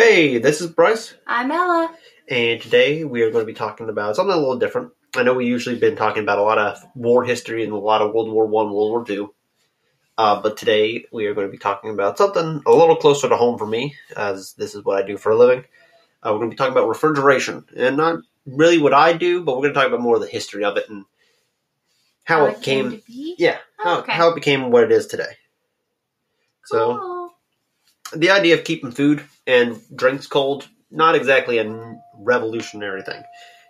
Hey, this is Bryce, I'm Ella. and today we are going to be talking about something a little different. I know we usually been talking about a lot of war history and a lot of World War One, World War Two, uh, but today we are going to be talking about something a little closer to home for me, as this is what I do for a living. Uh, we're going to be talking about refrigeration, and not really what I do, but we're going to talk about more of the history of it and how, it came, to be. yeah, how, Okay. how it became what it is today. So the idea of keeping food and drinks cold, not exactly a revolutionary thing.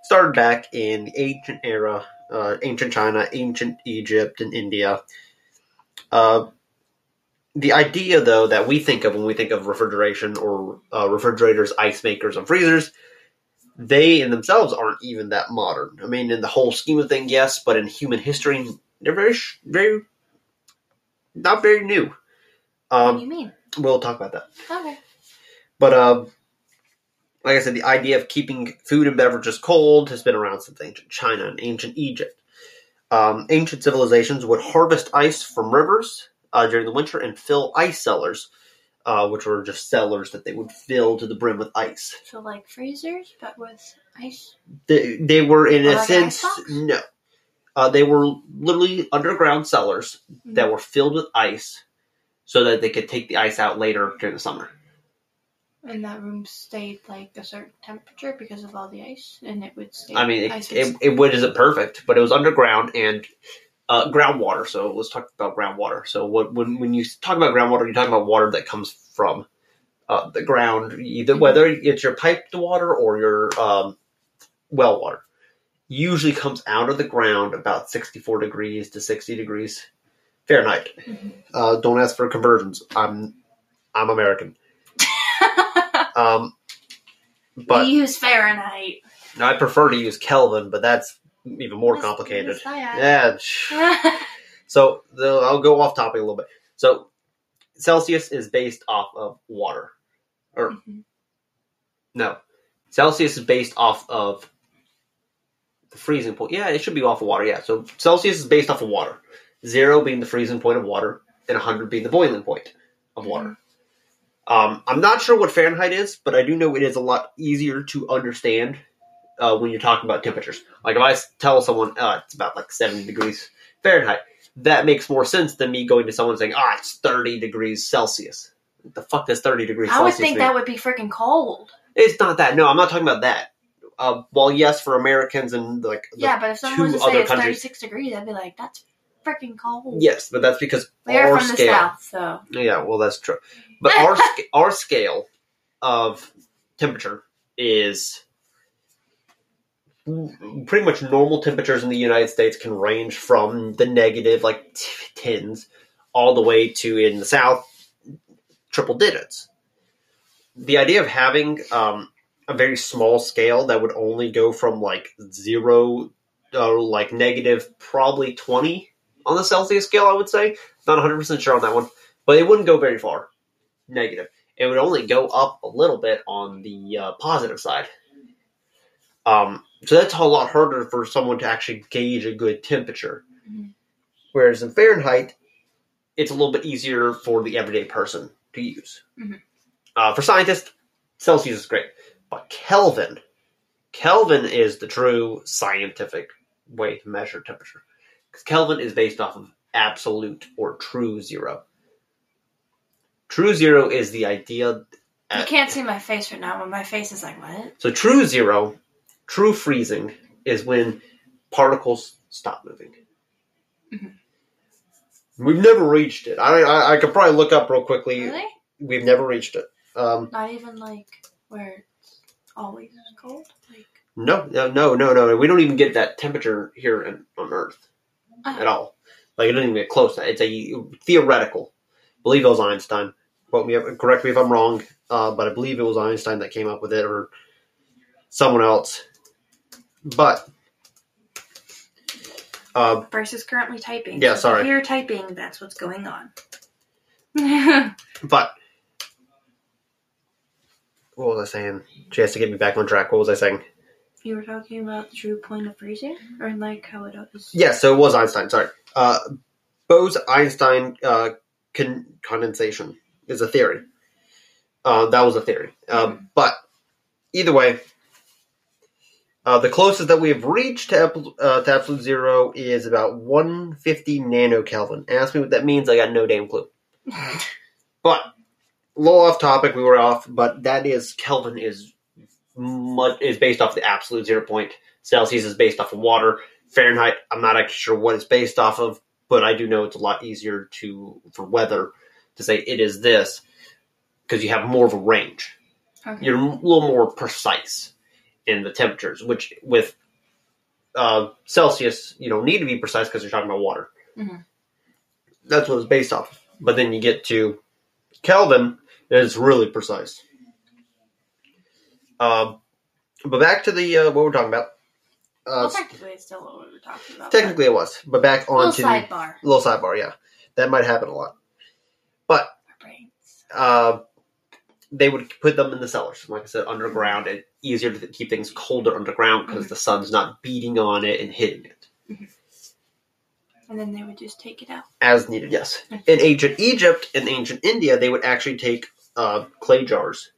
Started back in the ancient era, uh, ancient China, ancient Egypt, and India. Uh, the idea, though, that we think of when we think of refrigeration or uh, refrigerators, ice makers, and freezers, they in themselves aren't even that modern. I mean, in the whole scheme of things, yes, but in human history, they're very, very, not very new. what do Um, you mean? we'll talk about that. Okay. But uh, like I said, the idea of keeping food and beverages cold has been around since ancient China and ancient Egypt. Um, ancient civilizations would harvest ice from rivers uh, during the winter and fill ice cellars, uh, which were just cellars that they would fill to the brim with ice. So like freezers, but with ice. They, they were, in a Like sense, no. Uh, they were literally underground cellars that were filled with ice so that they could take the ice out later during the summer. And that room stayed like a certain temperature because of all the ice, and it would stay. I mean, it, it, it would isn't perfect, but it was underground and uh, groundwater. So let's talk about groundwater. So what, when when you talk about groundwater, you're talking about water that comes from uh, the ground, either whether it's your piped water or your um, well water. Usually comes out of the ground about 64 degrees to 60 degrees Fahrenheit. Mhm. Uh, don't ask for conversions. I'm I'm American. Um, but we use Fahrenheit. I prefer to use Kelvin, but that's even more complicated. let's try it. Yeah. So the, I'll go off topic a little bit. So Celsius is based off of water. Or Mhm. no, Celsius is based off of the freezing point. Yeah, it should be off of water. Yeah. So Celsius is based off of water. Zero being the freezing point of water, and 100 being the boiling point of water. Um, I'm not sure what Fahrenheit is, but I do know it is a lot easier to understand uh, when you're talking about temperatures. Like if I tell someone uh, it's about like 70 degrees Fahrenheit, that makes more sense than me going to someone saying, ah, it's 30 degrees Celsius. What the fuck does 30 degrees Celsius? I would Celsius think mean? that would be freaking cold. It's not that. No, I'm not talking about that. Uh, well, yes, for Americans and like the yeah, but if someone was to say it's 36 degrees, I'd be like, that's freaking cold. Yes, but that's because We are from the scale. south, so Yeah, well, that's true. But our our scale of temperature is pretty much normal temperatures in the United States can range from the negative, like t- tens, all the way to in the South, triple digits. The idea of having um, a very small scale that would only go from like zero, uh, like negative, probably twenty on the Celsius scale, I would say. Not 100 percent sure on that one, but it wouldn't go very far negative. It would only go up a little bit on the uh, positive side. Um, so that's a lot harder for someone to actually gauge a good temperature. Mhm. Whereas in Fahrenheit, it's a little bit easier for the everyday person to use. Mhm. Uh, for scientists, Celsius is great, but Kelvin, Kelvin is the true scientific way to measure temperature. Because Kelvin is based off of absolute or true zero. True zero is the idea. you can't see my face right now, but my face is like, what? So true zero, true freezing is when particles stop moving. Mhm. We've never reached it. I, I I could probably look up real quickly. Really? We've never reached it. Um, Not even like where it's always cold? Like, no, no, no, no, no. We don't even get that temperature here in, on Earth uh, at all. Like it doesn't even get close. that. It's a theoretical. I believe it was Einstein. Quote me, correct me if I'm wrong, uh, but I believe it was Einstein that came up with it, or someone else. But uh, Bryce is currently typing. Yeah, so sorry. If you're typing, that's what's going on. but what was I saying? She has to get me back on track. What was I saying? you were talking about the true point of freezing, or like how it is. Yeah, so it was Einstein. Sorry, uh, Bose-Einstein uh, con- condensation is a theory. Uh, that was a theory. Uh, but either way, uh, the closest that we have reached to, uh, to absolute zero is about 150 nanokelvin. Ask me what that means, I got no damn clue. But, a little off topic, we were off, but that is, Kelvin is much, is based off the absolute zero point. Celsius is based off of water. Fahrenheit, I'm not actually sure what it's based off of, but I do know it's a lot easier to, for weather, to say it is this, because you have more of a range Okay. you're a little more precise in the temperatures, which with uh, Celsius, you don't need to be precise because you're talking about water. Mhm. That's what it's based off. of. But then you get to Kelvin, and it's really precise. Um, but back to the uh, what we're talking about. Uh, well, technically, it's still what we were talking about. technically, it was, but back on little to the sidebar. little sidebar. Yeah, that might happen a lot. But uh, they would put them in the cellars, like I said, underground. and easier to keep things colder underground because Mhm. the sun's not beating on it and hitting it And then they would just take it out. as needed. Yes, in ancient Egypt and ancient India, they would actually take uh, clay jars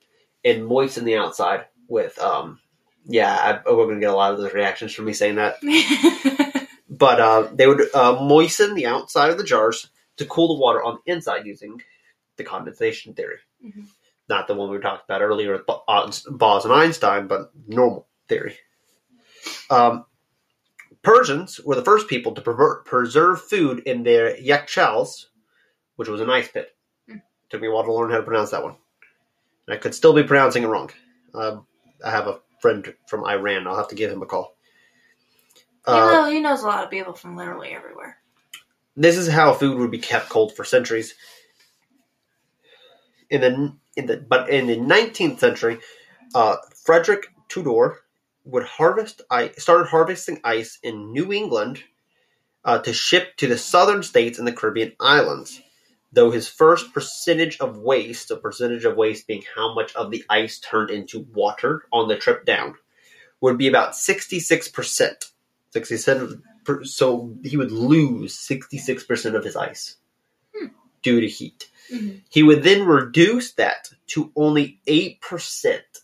and moisten the outside with. Um, yeah, I, we're going to get a lot of those reactions from me saying that. But uh, they would uh, moisten the outside of the jars to cool the water on the inside using the condensation theory. Mhm. Not the one we talked about earlier with Bo- uh, and Einstein, but normal theory. Um, Persians were the first people to pervert, preserve food in their yakshals, which was an ice pit. Mm. Took me a while to learn how to pronounce that one. And I could still be pronouncing it wrong. Um, I have a friend from Iran. I'll have to give him a call. you Uh, know, he knows a lot of people from literally everywhere. this is how food would be kept cold for centuries. In the in the but in the nineteenth century, uh, Frederick Tudor would harvest ice, started harvesting ice in New England uh, to ship to the southern states and the Caribbean islands. Though his first percentage of waste, a percentage of waste being how much of the ice turned into water on the trip down, would be about sixty six percent. Sixty seven per- so he would lose 66% of his ice Hmm. due to heat. Mhm. He would then reduce that to only 8%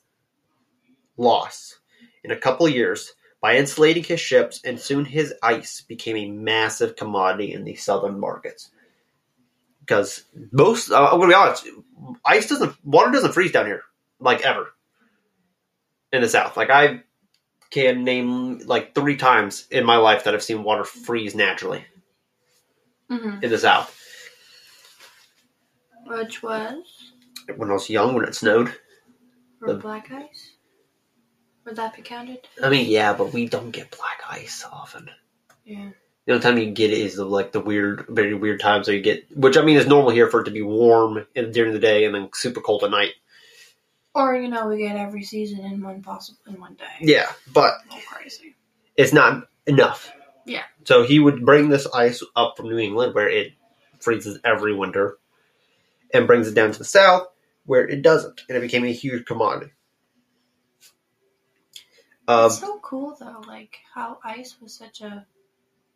loss in a couple years by insulating his ships, and soon his ice became a massive commodity in the southern markets. Because most, uh, I'm going to be honest, ice doesn't, water doesn't freeze down here, like ever, in the south. Like, I can name like three times in my life that I've seen water freeze naturally hmm in the south. Which was When I was young, when it snowed. for The- black ice. Would that be counted? I mean, yeah, but we don't get black ice often. Yeah. The only time you get it is the, like the weird, very weird times where you get, which I mean is normal here for it to be warm in, during the day and then super cold at night. Or you know, we get every season in one possible in one day. Yeah, but crazy. it's not enough. Yeah. So he would bring this ice up from New England where it freezes every winter and brings it down to the south where it doesn't. And it became a huge commodity. Um, it's so cool though, like how ice was such a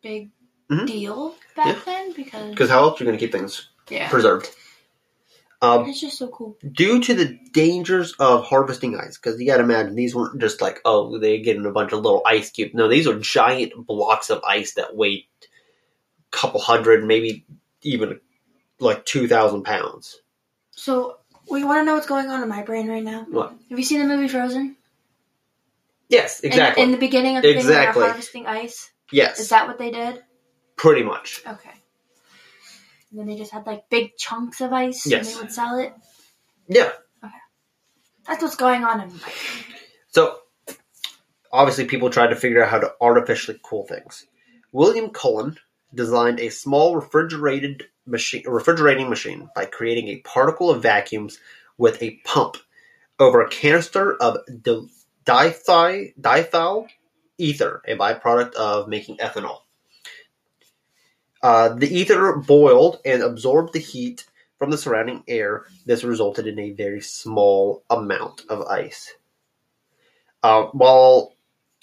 big Mhm. deal back Yeah. then because because how else are you going to keep things yeah, preserved? Um, it's just so cool. due to the dangers of harvesting ice, because you got to imagine these weren't just like, oh, they get in a bunch of little ice cubes. No, these are giant blocks of ice that weighed a couple hundred, maybe even like 2,000 pounds. So, we want to know what's going on in my brain right now. What? Have you seen the movie Frozen? Yes, In- exactly. In, the beginning of the thing Exactly. they're harvesting ice, yes, is that what they did? pretty much. Okay. And then they just had like big chunks of ice Yes. and they would sell it. Yeah. Okay. That's what's going on in my brain. So, obviously, people tried to figure out how to artificially cool things. William Cullen designed a small refrigerated machine, refrigerating machine by creating a particle of vacuums with a pump over a canister of di- dithy- diethyl ether, a byproduct of making ethanol. Uh, the ether boiled and absorbed the heat from the surrounding air. This resulted in a very small amount of ice. Uh, while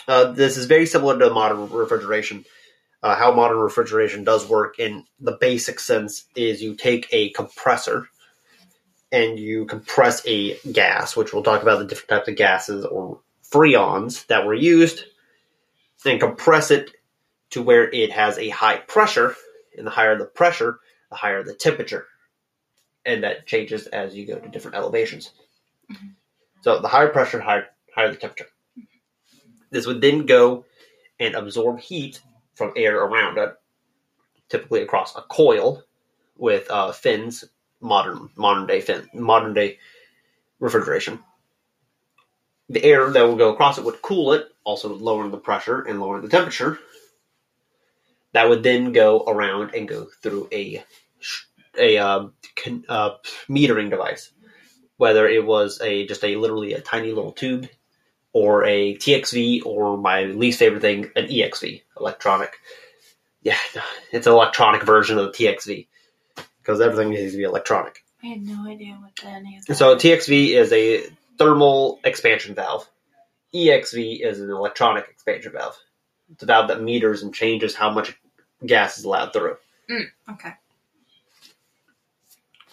uh, this is very similar to modern refrigeration, uh, how modern refrigeration does work in the basic sense is you take a compressor and you compress a gas, which we'll talk about the different types of gases or freons that were used, and compress it to where it has a high pressure. And the higher the pressure, the higher the temperature. And that changes as you go to different elevations. Mhm. So the higher pressure, higher, higher the temperature. This would then go and absorb heat from air around it, typically across a coil with uh, fins, modern modern day fin, modern day refrigeration. The air that would go across it would cool it, also lowering the pressure and lowering the temperature. That would then go around and go through a a uh, con, uh, metering device, whether it was a just a literally a tiny little tube, or a TXV, or my least favorite thing, an EXV, electronic. Yeah, it's an electronic version of the TXV because everything needs to be electronic. I had no idea what the any of that. So TXV is a thermal expansion valve. EXV is an electronic expansion valve. It's a valve that meters and changes how much gas is allowed through. okay.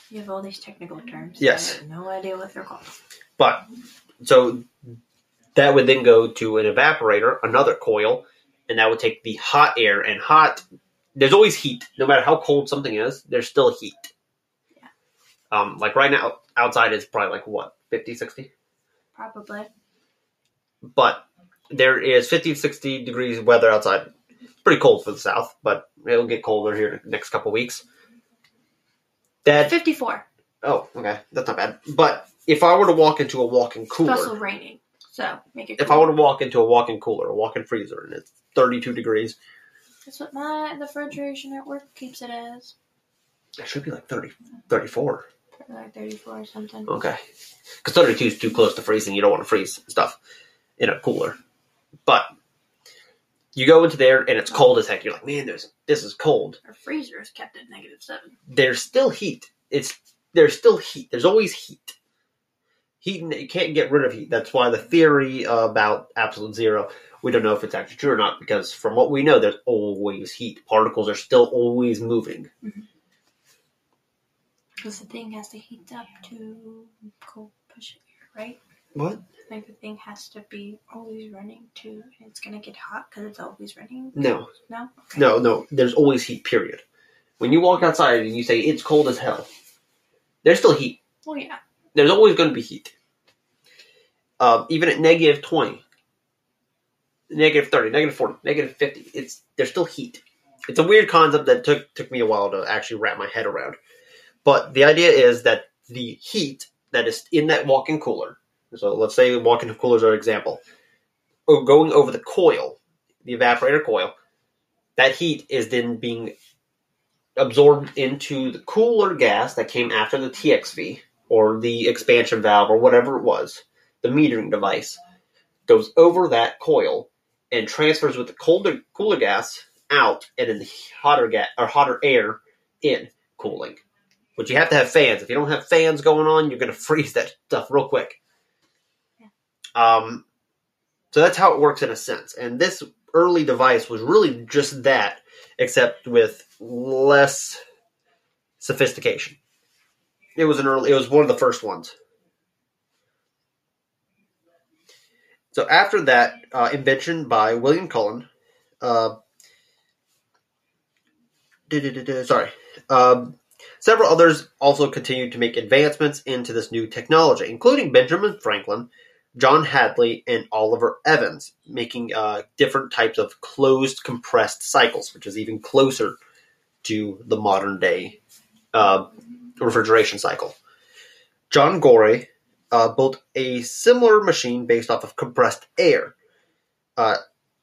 You have all these technical terms. Yes. I have no idea what they're called. But so that would then go to an evaporator, another coil, and that would take the hot air and hot. There's always heat, no matter how cold something is. There's still heat. Yeah. Um, like right now, outside is probably like what 50, 60? Probably. But there is 50 60 degrees weather outside. It's pretty cold for the south, but it'll get colder here the next couple weeks. That 54. oh, okay, that's not bad. But if I were to walk into a walk-in cooler, It's also raining. So make it if cool. I were to walk into a walk-in cooler, a walk-in freezer, and it's 32 degrees, That's what my the refrigeration at work keeps it as. it should be like 30, 34. Like 34 or something. Okay, because 32 is too close to freezing. You don't want to freeze stuff in a cooler. But you go into there and it's cold as heck. You're like, man, there's this is cold. Our freezer is kept at negative 7. there's still heat. It's there's still heat. There's always heat. Heat you can't get rid of heat. That's why the theory about absolute zero we don't know if it's actually true or not because from what we know, there's always heat. Particles are still always moving. Because the thing has to heat up to cold push air, right? What? Like the thing has to be always running to, it's gonna get hot because it's always running. No, No? Okay. no, no. There's always heat. Period. When you walk outside and you say it's cold as hell, there's still heat. Well, yeah. There's always going to be heat. Um, even at negative 20, negative 30, negative 40, negative 50, it's there's still heat. It's a weird concept that took took me a while to actually wrap my head around. But the idea is that the heat that is in that walk-in cooler, so let's say walk-in coolers are an example, or going over the coil, the evaporator coil, that heat is then being absorbed into the cooler gas that came after the TXV or the expansion valve or whatever it was, the metering device, goes over that coil and transfers with the colder cooler gas out and then the hotter gas or hotter air in cooling. But you have to have fans. If you don't have fans going on, you're gonna freeze that stuff real quick. Um, so that's how it works in a sense. And this early device was really just that, except with less sophistication. It was an early. It was one of the first ones. So after that uh, invention by William Cullen, uh, sorry, um, several others also continued to make advancements into this new technology, including Benjamin Franklin, John Hadley, and Oliver Evans, making uh, different types of closed compressed cycles, which is even closer to the modern day uh, refrigeration cycle. John Gorrie uh, built a similar machine based off of compressed air. Uh,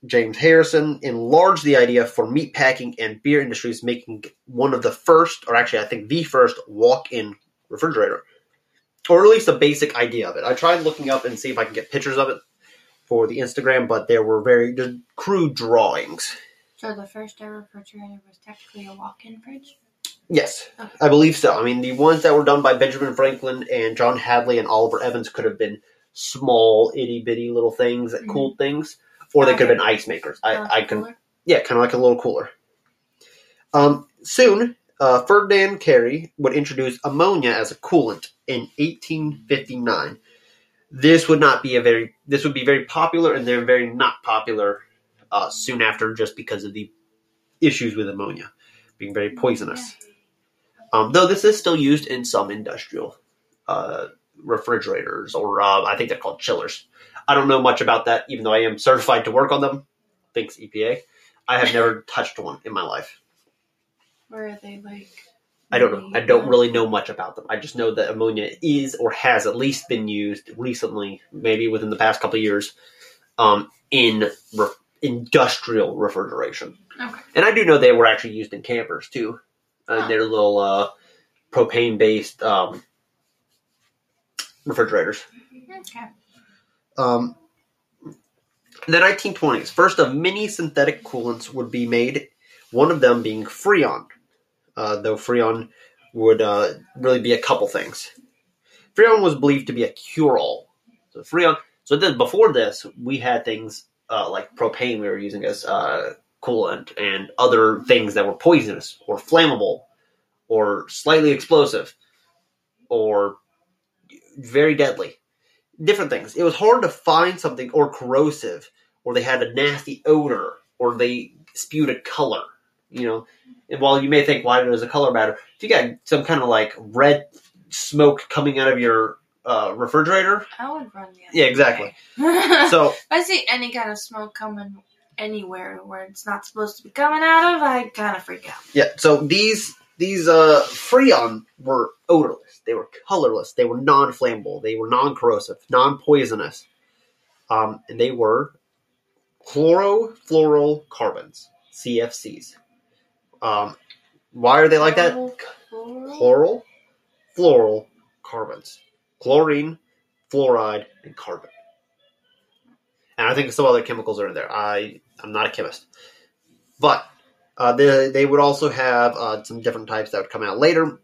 James Harrison enlarged the idea for meatpacking and beer industries, making one of the first, or actually, I think the first walk-in refrigerator, or at least a basic idea of it. I tried looking up and see if I can get pictures of it for the Instagram, but there were very crude drawings. So the first ever refrigerator was technically a walk-in fridge. Yes, I believe so. I mean, the ones that were done by Benjamin Franklin and John Hadley and Oliver Evans could have been small, itty bitty little things that Mhm. cooled things, or they could have been ice makers. I, Uh, I can, cooler. yeah, kind of like a little cooler. Um, soon, uh, Ferdinand Carré would introduce ammonia as a coolant in 1859. This would not be a very this would be very popular, and they're very not popular uh, soon after, just because of the issues with ammonia being very poisonous. Um, though this is still used in some industrial uh, refrigerators, or uh, I think they're called chillers. I don't know much about that, even though I am certified to work on them. Thanks EPA. I have never touched one in my life. Where are they like? I don't know. I don't really know much about them. I just know that ammonia is or has at least been used recently, maybe within the past couple of years, um, in re- industrial refrigeration. Okay. And I do know they were actually used in campers too. Uh, Huh. They're little uh, propane based um, refrigerators. Okay. Um, the 1920s, first of many synthetic coolants would be made, one of them being Freon. Uh, though Freon would uh, really be a couple things. Freon was believed to be a cure all. So Freon. So then before this, we had things uh, like propane we were using as uh, coolant and other things that were poisonous or flammable or slightly explosive or very deadly different things. It was hard to find something or corrosive, or they had a nasty odor, or they spewed a color. You know, and while you may think, why does a color matter? If you got some kind of like red smoke coming out of your uh, refrigerator, I would run the other Yeah, exactly. so if I see any kind of smoke coming anywhere where it's not supposed to be coming out of, I kind of freak out. yeah, so these these uh, Freon were odorless. They were colorless. They were non-flammable. They were non-corrosive, non-poisonous, um, and they were chlorofluorocarbons, CFCs. Um, why are they like that? Chloral? Chloral, fluoral carbons, chlorine, fluoride, and carbon. And I think some other chemicals are in there. I I'm not a chemist, but uh, they they would also have uh, some different types that would come out later.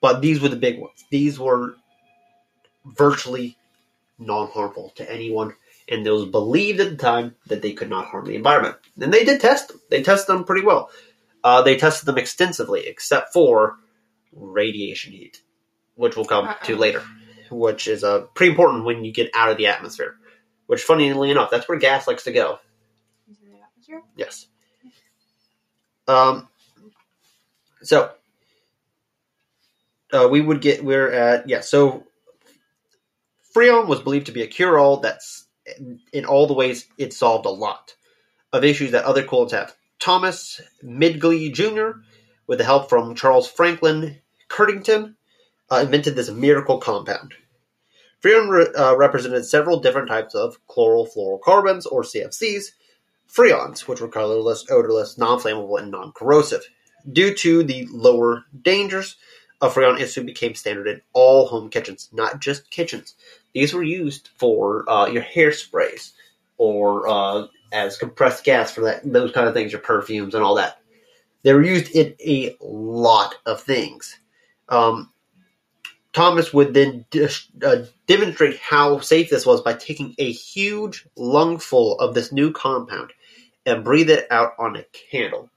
But these were the big ones. These were virtually non harmful to anyone, and those believed at the time that they could not harm the environment. And they did test them. They tested them pretty well. Uh, they tested them extensively, except for radiation heat, which we'll come to Uh-oh. later, which is uh, pretty important when you get out of the atmosphere. Which, funnily enough, that's where gas likes to go. Is it the atmosphere? Yes. Um. So uh, we would get we're at yeah. So Freon was believed to be a cure-all. That's in all the ways it solved a lot of issues that other coolants have. Thomas Midgley Jr., with the help from Charles Franklin Curtington, uh, invented this miracle compound. Freon re- uh, represented several different types of chlorofluorocarbons, or CFCs, freons, which were colorless, odorless, non-flammable, and non-corrosive. Due to the lower dangers of freon, it soon became standard in all home kitchens, not just kitchens. These were used for uh, your hairsprays or uh, as compressed gas for that those kind of things, your perfumes and all that. They were used in a lot of things. Um, Thomas would then uh, demonstrate how safe this was by taking a huge lungful of this new compound and breathe it out on a candle,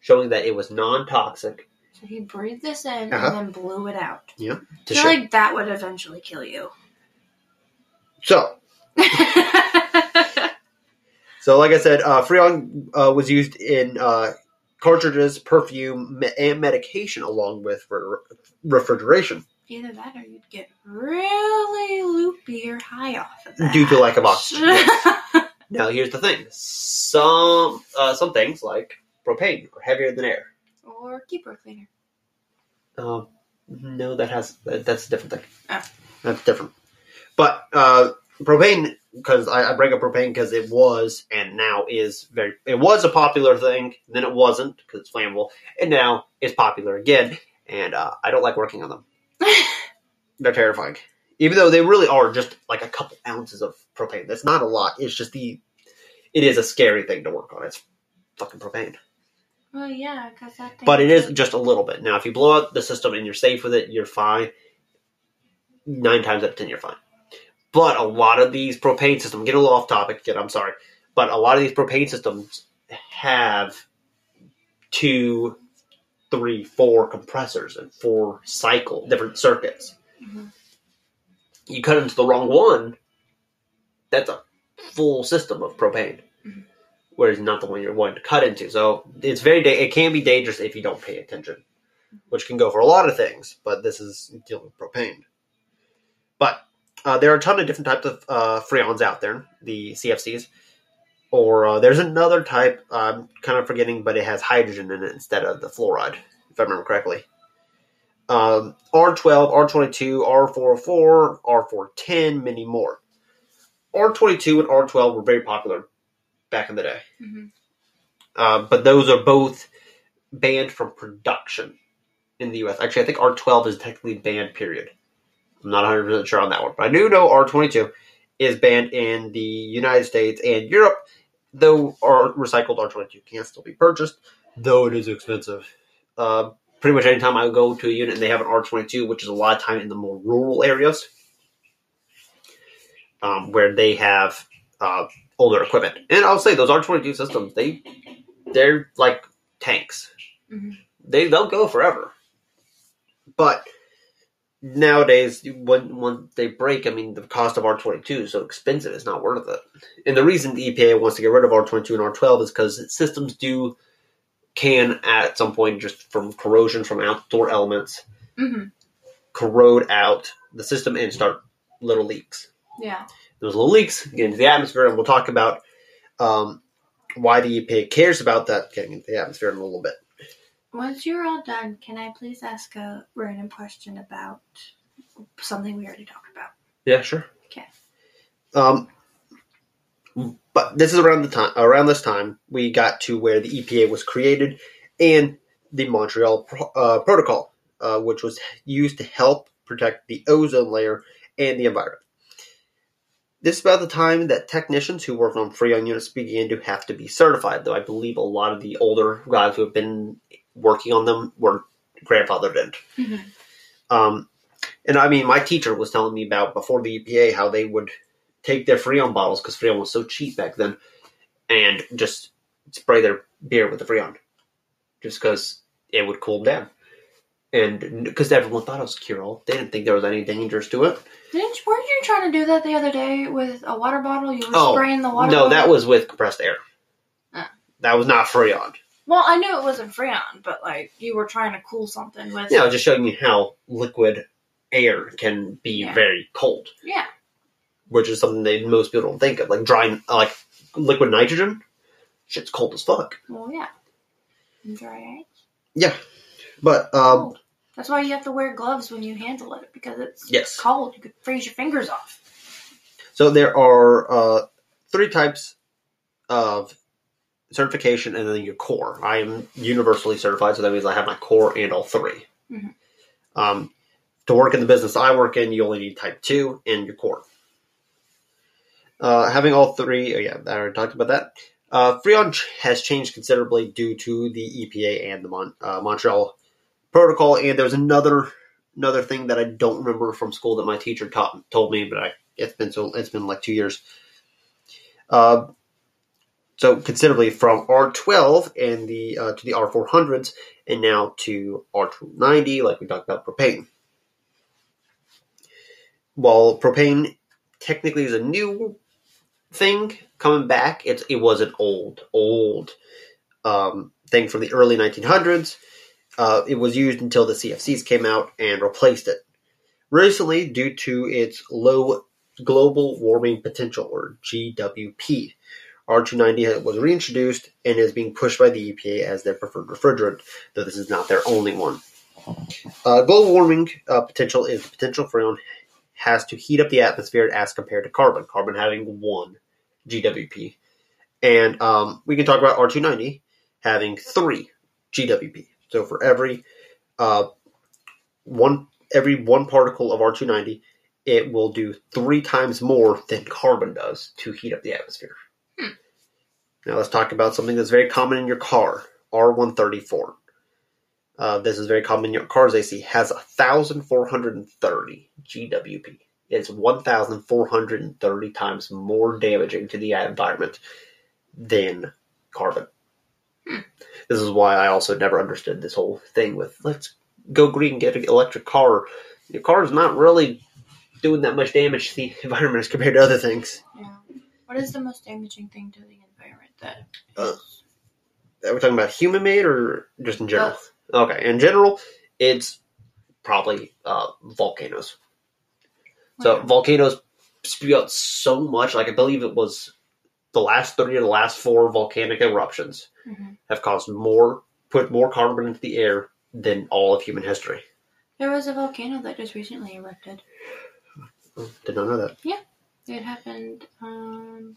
showing that it was non-toxic. So he breathed this in Uh-huh. and then blew it out. To I feel show. like that would eventually kill you. So, so like I said, uh, Freon uh, was used in uh, cartridges, perfume, me- and medication, along with re- refrigeration, Either that or you'd get really loopy or high off of that. due to lack of oxygen. Yes. Now, here's the thing: some uh, some things like propane are heavier than air. or keyboard cleaner. Um, no, that has that's a different thing. Oh. That's different. But uh, propane, because I, I bring up propane because it was and now is very. It was a popular thing, then it wasn't because it's flammable, and now it's popular again. And uh, I don't like working on them. They're terrifying, even though they really are just like a couple ounces of propane. That's not a lot. It's just the. It is a scary thing to work on. It's fucking propane. well, yeah, because that thing. But it is just a little bit. Now, if you blow out the system and you're safe with it, you're fine. Nine times out of ten, you're fine. But a lot of these propane systems, get a little off topic again, I'm sorry, but a lot of these propane systems have two, three, four compressors and four cycle different circuits. Mhm. You cut into the wrong one, that's a full system of propane. Mhm. Whereas not the one you're wanting to cut into. So it's very da- it can be dangerous if you don't pay attention. Which can go for a lot of things, but this is dealing with propane. But uh, there are a ton of different types of uh, freons out there, the CFCs. Or uh, there's another type, I'm kind of forgetting, but it has hydrogen in it instead of the fluoride, if I remember correctly. Um, R12, R22, R404, R410, many more. R22 and R12 were very popular back in the day. Mhm. Uh, but those are both banned from production in the US. Actually, I think R12 is technically banned, period. I'm not 100% sure on that one. But I do know R22 is banned in the United States and Europe, though our recycled R22 can still be purchased, though it is expensive. Uh, pretty much anytime I go to a unit and they have an R22, which is a lot of time in the more rural areas, um, where they have uh, older equipment. And I'll say those R22 systems, they they're like tanks. Mhm. They they'll go forever. But nowadays, when when they break, I mean, the cost of R22 is so expensive, it's not worth it. And the reason the EPA wants to get rid of R22 and R12 is because systems do can at some point just from corrosion from outdoor elements Mhm. corrode out the system and start little leaks Yeah. those little leaks get into the atmosphere, and we'll talk about um, why the EPA cares about that getting into the atmosphere in a little bit. Once you're all done, can I please ask a random question about something we already talked about? Yeah, sure. Okay. Um, but this is around the time around this time we got to where the EPA was created and the Montreal Pro- uh, Protocol, uh, which was used to help protect the ozone layer and the environment. This is about the time that technicians who worked on Freon units began to have to be certified, though I believe a lot of the older guys who have been working on them were grandfathered in. Mhm. Um, and I mean, my teacher was telling me about before the EPA how they would take their Freon bottles because Freon was so cheap back then, and just spray their beer with the Freon, just because it would cool them down. And because everyone thought it was cure all, they didn't think there was any dangers to it. Didn't weren't you trying to do that the other day with a water bottle? You were Oh, spraying the water. no, bottle? that was with compressed air. Ah. That was not Freon. Well, I knew it wasn't Freon, but like you were trying to cool something with. Yeah, I was just showing you how liquid air can be Yeah. very cold. Yeah. which is something that most people don't think of. Like dry, like liquid nitrogen, shit's cold as fuck. Well, yeah. And dry ice. Yeah, but um. That's why you have to wear gloves when you handle it because it's yes. cold. You could freeze your fingers off. So there are uh, three types of certification, and then your core. I am universally certified, so that means I have my core and all 3 Mhm. Um, to work in the business I work in, you only need type two and your core. Uh, having all three, oh yeah, I already talked about that. Uh, Freon has changed considerably due to the EPA and the Mon- uh, Montreal Protocol, and there's another another thing that I don't remember from school that my teacher taught told me, but I it's been so it's been like two years. Uh, so considerably from R12 and the uh, to the R400s, and now to R290, like we talked about propane. While propane technically is a new thing coming back, it's it was an old old um, thing from the early 1900s. Uh, it was used until the CFCs came out and replaced it. Recently, due to its low global warming potential, or GWP, R290 was reintroduced and is being pushed by the EPA as their preferred refrigerant, though this is not their only one. Uh, global warming uh, potential is the potential for Freon has to heat up the atmosphere as compared to carbon, carbon having one GWP. And um, we can talk about R290 having three GWP. So for every uh, one every one particle of R290, it will do three times more than carbon does to heat up the atmosphere. Now let's talk about something that's very common in your car, R134. Uh, this is very common in your car's AC. Has 1,430 GWP. It's 1,430 times more damaging to the environment than carbon. Hmm. This is why I also never understood this whole thing with let's go green, get an electric car. Your car is not really doing that much damage to the environment as compared to other things. Yeah. What is the most damaging thing to the environment that? Uh, Are we talking about human made or just in general? Okay, in general, it's probably uh, volcanoes. So Wow. volcanoes spew out so much. Like I believe it was the last three or the last four volcanic eruptions Mhm. have caused more, put more carbon into the air than all of human history. There was a volcano that just recently erupted. Did not know that. Yeah, it happened um,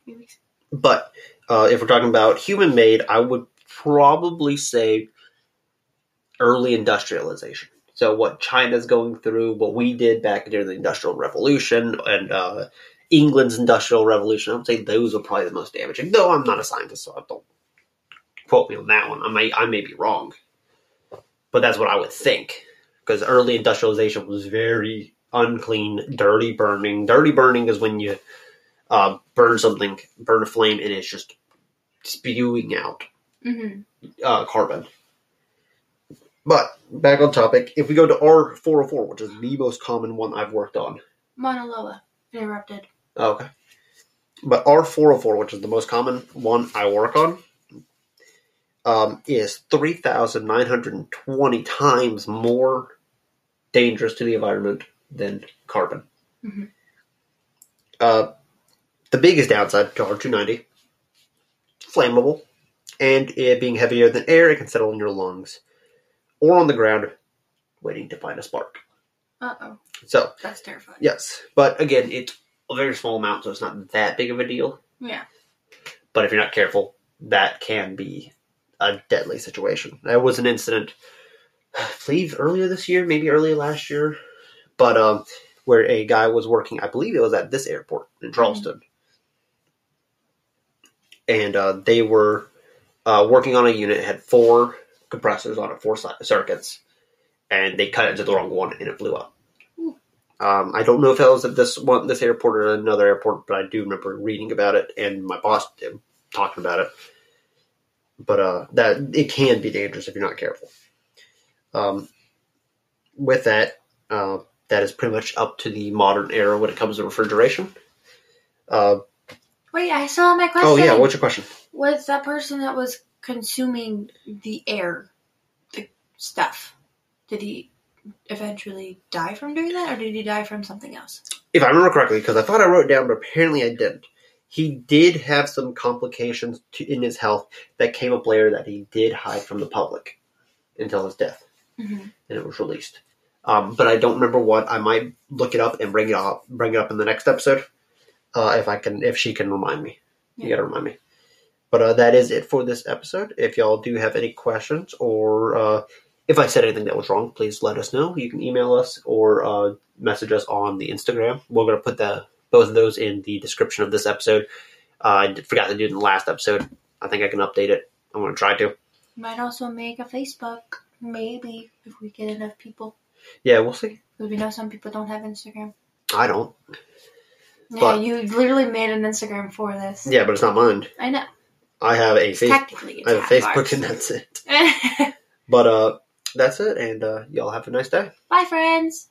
a few weeks. But uh, if we're talking about human made, I would probably say early industrialization. So what China's going through, what we did back during the Industrial Revolution, and uh, England's Industrial Revolution, I would say those are probably the most damaging. Though I'm not a scientist, so don't quote me on that one. I may I may be wrong, but that's what I would think. Because early industrialization was very unclean, dirty burning. Dirty burning is when you uh, burn something, burn a flame, and it's just spewing out Mm-hmm. uh, carbon. But back on topic, if we go to R404, which is the most common one I've worked on. Mauna Loa erupted. Oh, okay. But R404, which is the most common one I work on, um, is 3,920 times more dangerous to the environment than carbon. Mhm. Uh, the biggest downside to R290, flammable, and it being heavier than air, it can settle in your lungs or on the ground waiting to find a spark. Uh oh, So, that's terrifying. yes. But again, it's a very small amount, so it's not that big of a deal. Yeah. But if you're not careful, that can be a deadly situation. There was an incident, I believe earlier this year, maybe earlier last year, but um, where a guy was working. I believe it was at this airport in Charleston, and uh, they were uh, working on a unit. It had four compressors on it, four circuits, and they cut into the wrong one, and it blew up. Um, I don't know if that was at this one, this airport or another airport, but I do remember reading about it, and my boss talking about it. But uh, that it can be dangerous if you're not careful. Um, with that, uh, that is pretty much up to the modern era when it comes to refrigeration. Uh, Wait, I still have my question. oh yeah, what's your question? was that person that was consuming the air, the stuff? Did he eventually die from doing that, or did he die from something else? If I remember correctly, because I thought I wrote it down, but apparently I didn't. He did have some complications to, in his health that came up later that he did hide from the public until his death, Mm-hmm. and it was released. Um, but I don't remember what. I might look it up and bring it up, bring it up in the next episode, uh, if I can, if she can remind me. You gotta remind me. But uh, that is it for this episode. If y'all do have any questions or uh, if I said anything that was wrong, please let us know. You can email us or uh, message us on the Instagram. We're going to put the both of those in the description of this episode. Uh, I forgot to do it in the last episode. I think I can update it. I'm going to try to. Might also make a Facebook, maybe if we get enough people. Yeah, we'll see. Because we know some people don't have Instagram. I don't. Yeah, But- you literally made an Instagram for this. Yeah, but it's not mine. I know. I have a face. Technically, I have a Facebook, ours. and that's it. But uh, that's it. And uh, y'all have a nice day. Bye, friends.